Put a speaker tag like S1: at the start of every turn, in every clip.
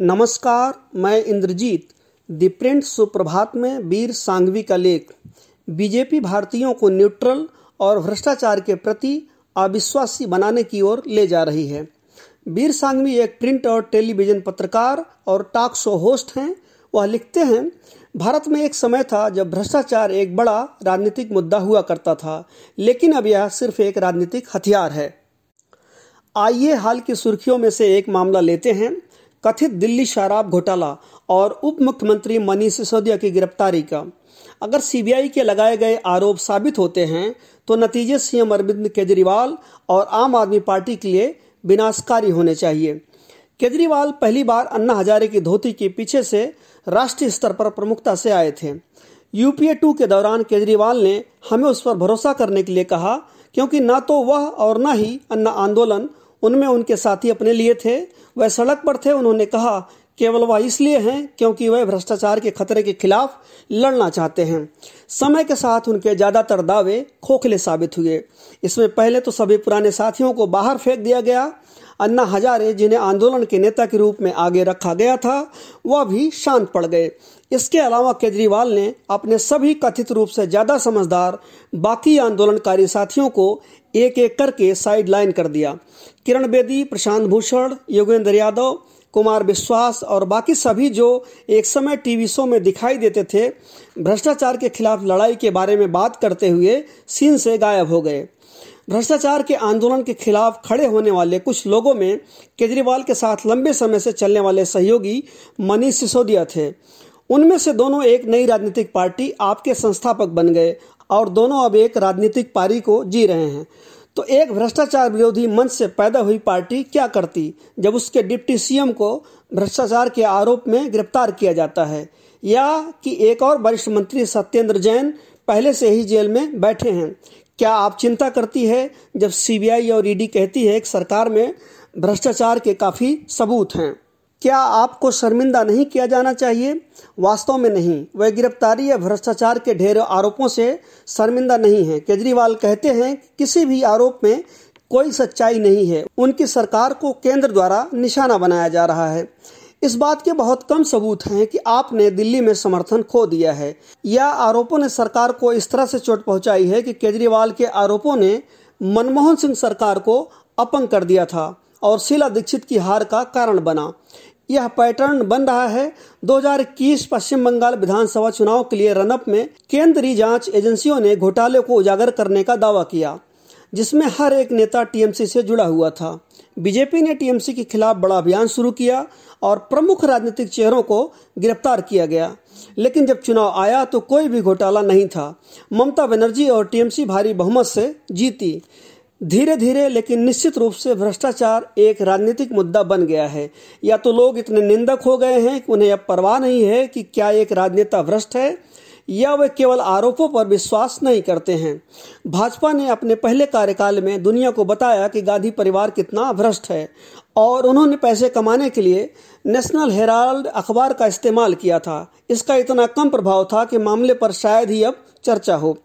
S1: नमस्कार, मैं Indrajit, the print सुप्रभात में वीर सांघवी का लेख। बीजेपी भारतीयों को न्यूट्रल और भ्रष्टाचार के प्रति अविश्वासी बनाने की ओर ले जा रही है। वीर सांघवी एक प्रिंट और टेलीविज़न पत्रकार और टॉक शो होस्ट हैं। वह लिखते हैं, भारत में एक समय था जब भ्रष्टाचार एक बड़ा राजनीतिक मुद्दा हुआ करता था, लेकिन अब यह सिर्फ़ एक राजनीतिक हथियार है। आइए हाल की सुर्खियों में से एक मामला लेते हैं। कथित दिल्ली शराब घोटाला और उप मुख्यमंत्री मनीष सिसोदिया की गिरफ्तारी का। अगर सीबीआई के लगाए गए आरोप साबित होते हैं तो नतीजे सीएम अरविंद केजरीवाल और आम आदमी पार्टी के लिए विनाशकारी होने चाहिए। केजरीवाल पहली बार अन्ना हजारे की धोती के पीछे से राष्ट्रीय स्तर पर प्रमुखता से आए थे। यूपीए टू के दौरान केजरीवाल ने, हमें उस पर भरोसा करने के लिए कहा, क्योंकि न तो वह और न ही अन्ना आंदोलन उनमें उनके साथी अपने लिए थे। वह सड़क पर थे। उन्होंने कहा, केवल वह इसलिए हैं क्योंकि वह भ्रष्टाचार के खतरे के खिलाफ लड़ना चाहते हैं। समय के साथ उनके ज़्यादातर दावे खोखले साबित हुए। इसमें पहले तो सभी पुराने साथियों को बाहर फेंक दिया गया। अन्ना हजारे, जिन्हें आंदोलन के नेता के रूप में आगे रखा गया था, वह भी शांत पड़ गए। इसके अलावा केजरीवाल ने अपने सभी कथित रूप से ज़्यादा समझदार, बाकी आंदोलनकारी साथियों को एक एक करके साइड लाइन कर दिया। किरण बेदी, प्रशांत भूषण, योगेंद्र यादव, कुमार विश्वास और बाकी सभी जो एक समय टीवी शो में दिखाई देते थे, भ्रष्टाचार के खिलाफ लड़ाई के बारे में बात करते हुए सीन से गायब हो गए। भ्रष्टाचार के आंदोलन के खिलाफ खड़े होने वाले कुछ लोगों में केजरीवाल के साथ लंबे समय से चलने वाले सहयोगी मनीष सिसोदिया थे। उनमें से दोनों एक नई राजनीतिक पार्टी आपके संस्थापक बन गए और दोनों अब एक राजनीतिक पारी को जी रहे हैं। तो एक भ्रष्टाचार विरोधी मंच से पैदा हुई पार्टी क्या करती, जब उसके डिप्टी सीएम को भ्रष्टाचार के आरोप में गिरफ़्तार किया जाता है, या कि एक और वरिष्ठ मंत्री सत्येंद्र जैन पहले से ही जेल में बैठे हैं? क्या आप चिंता करती है जब सीबीआई और ईडी कहती है कि सरकार में भ्रष्टाचार के काफ़ी सबूत हैं? क्या आपको शर्मिंदा नहीं किया जाना चाहिए? वास्तव में नहीं। वह गिरफ्तारी या भ्रष्टाचार के ढेर आरोपों से शर्मिंदा नहीं है। केजरीवाल कहते हैं कि किसी भी आरोप में कोई सच्चाई नहीं है। उनकी सरकार को केंद्र द्वारा निशाना बनाया जा रहा है। इस बात के बहुत कम सबूत हैं कि आपने दिल्ली में समर्थन खो दिया है। या आरोपों ने सरकार को इस तरह से चोट पहुंचाई है कि केजरीवाल के आरोपों ने मनमोहन सिंह सरकार को अपंग कर दिया था और शीला दीक्षित की हार का कारण बना। यह पैटर्न बन रहा है। 2021 पश्चिम बंगाल विधानसभा चुनाव के लिए रनअप में केंद्रीय जाँच एजेंसियों ने घोटाले को उजागर करने का दावा किया, जिसमें हर एक नेता टीएमसी से जुड़ा हुआ था। बीजेपी ने टीएमसी के खिलाफ बड़ा अभियान शुरू किया और प्रमुख राजनीतिक चेहरों को गिरफ़्तार किया गया। लेकिन जब चुनाव आया तो कोई भी घोटाला नहीं था। ममता बनर्जी और टीएमसी भारी बहुमत से जीती। धीरे धीरे लेकिन निश्चित रूप से भ्रष्टाचार एक राजनीतिक मुद्दा बन गया है। या तो लोग इतने निंदक हो गए हैं कि उन्हें अब परवाह नहीं है कि क्या एक राजनेता भ्रष्ट है? या वे केवल आरोपों पर विश्वास नहीं करते हैं। भाजपा ने अपने पहले कार्यकाल में दुनिया को बताया कि गांधी परिवार कितना भ्रष्ट है और उन्होंने पैसे कमाने के लिए नेशनल हेराल्ड अखबार का इस्तेमाल किया था। इसका इतना कम प्रभाव था कि मामले पर शायद ही अब चर्चा हो।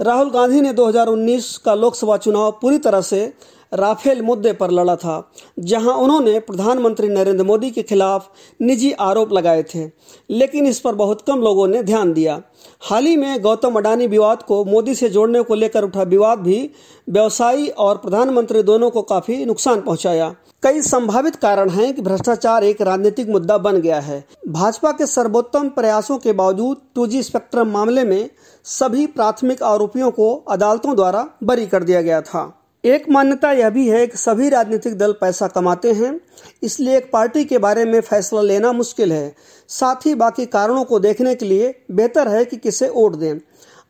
S1: राहुल गांधी ने 2019 का लोकसभा चुनाव पूरी तरह से राफेल मुद्दे पर लड़ा था, जहाँ उन्होंने प्रधानमंत्री नरेंद्र मोदी के खिलाफ निजी आरोप लगाए थे। लेकिन इस पर बहुत कम लोगों ने ध्यान दिया। हाल ही में गौतम अडानी विवाद को मोदी से जोड़ने को लेकर उठा विवाद भी व्यवसायी और प्रधानमंत्री दोनों को काफ़ी नुकसान पहुँचाया। कई संभावित कारण हैं कि भ्रष्टाचार एक राजनीतिक मुद्दा बन गया है। भाजपा के सर्वोत्तम प्रयासों के बावजूद टू स्पेक्ट्रम मामले में सभी प्राथमिक आरोपियों को अदालतों द्वारा बरी कर दिया गया था। एक मान्यता यह भी है कि सभी राजनीतिक दल पैसा कमाते हैं, इसलिए एक पार्टी के बारे में फैसला लेना मुश्किल है। साथ ही बाकी कारणों को देखने के लिए बेहतर है कि किसे वोट दें।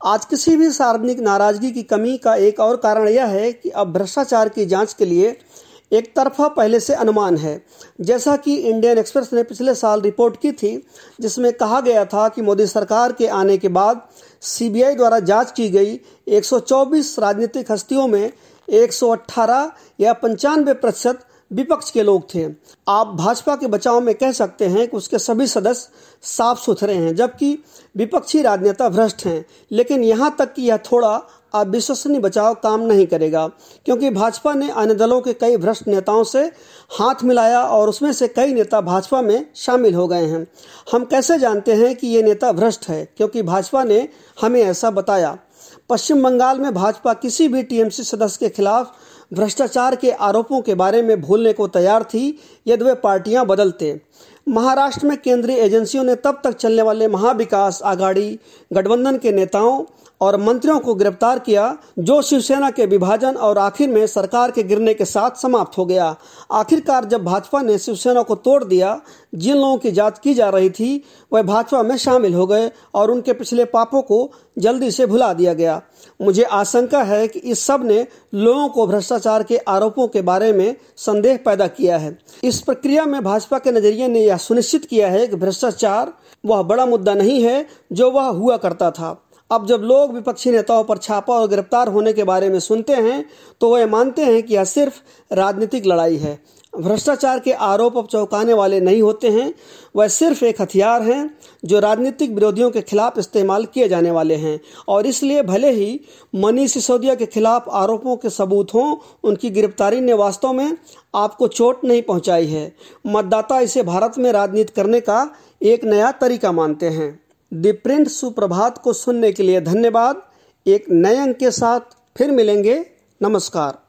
S1: आज किसी भी सार्वजनिक नाराज़गी की कमी का एक और कारण यह है कि अब भ्रष्टाचार की जाँच के लिए एक तरफा पहले से अनुमान है। जैसा कि इंडियन एक्सप्रेस ने पिछले साल रिपोर्ट की थी, जिसमें कहा गया था कि मोदी सरकार के आने के बाद सीबीआई द्वारा जाँच की गई 124 राजनीतिक हस्तियों में 118 या पंचानवे प्रतिशत विपक्ष के लोग थे। आप भाजपा के बचाव में कह सकते हैं कि उसके सभी सदस्य साफ़ सुथरे हैं, जबकि विपक्षी राजनेता भ्रष्ट हैं। लेकिन यहाँ तक कि यह थोड़ा अविश्वसनीय बचाव काम नहीं करेगा, क्योंकि भाजपा ने अन्य दलों के कई भ्रष्ट नेताओं से हाथ मिलाया और उसमें से कई नेता भाजपा में शामिल हो गए हैं। हम कैसे जानते हैं कि ये नेता भ्रष्ट है, क्योंकि भाजपा ने हमें ऐसा बताया। पश्चिम बंगाल में भाजपा किसी भी टीएमसी सदस्य के खिलाफ भ्रष्टाचार के आरोपों के बारे में भूलने को तैयार थी, यदि वे पार्टियाँ बदलते। महाराष्ट्र में केंद्रीय एजेंसियों ने तब तक चलने वाले महाविकास आघाड़ी गठबंधन के नेताओं और मंत्रियों को गिरफ़्तार किया, जो शिवसेना के विभाजन और आखिर में सरकार के गिरने के साथ समाप्त हो गया। आखिरकार जब भाजपा ने शिवसेना को तोड़ दिया, जिन लोगों की जाँच की जा रही थी, वह भाजपा में शामिल हो गए और उनके पिछले पापों को जल्दी से भुला दिया गया। मुझे आशंका है कि इस सबने लोगों को भ्रष्टाचार के आरोपों के बारे में संदेह पैदा किया है। इस प्रक्रिया में भाजपा के नज़रिए ने यह सुनिश्चित किया है कि भ्रष्टाचार वह बड़ा मुद्दा नहीं है, जो वह हुआ करता था। अब जब लोग विपक्षी नेताओं पर छापा और गिरफ़्तार होने के बारे में सुनते हैं तो वह मानते हैं कि यह सिर्फ़ राजनीतिक लड़ाई है। भ्रष्टाचार के आरोप अब चौंकाने वाले नहीं होते हैं। वह सिर्फ़ एक हथियार हैं, जो राजनीतिक विरोधियों के खिलाफ इस्तेमाल किए जाने वाले हैं। और इसलिए भले ही मनीष सिसोदिया के खिलाफ आरोपों के सबूत हों, उनकी गिरफ्तारी ने वास्तव में आपको चोट नहीं पहुंचाई है। मतदाता इसे भारत में राजनीति करने का एक नया तरीका मानते हैं। द प्रिंट सुप्रभात को सुनने के लिए धन्यवाद। एक नए अंक के साथ फिर मिलेंगे। नमस्कार।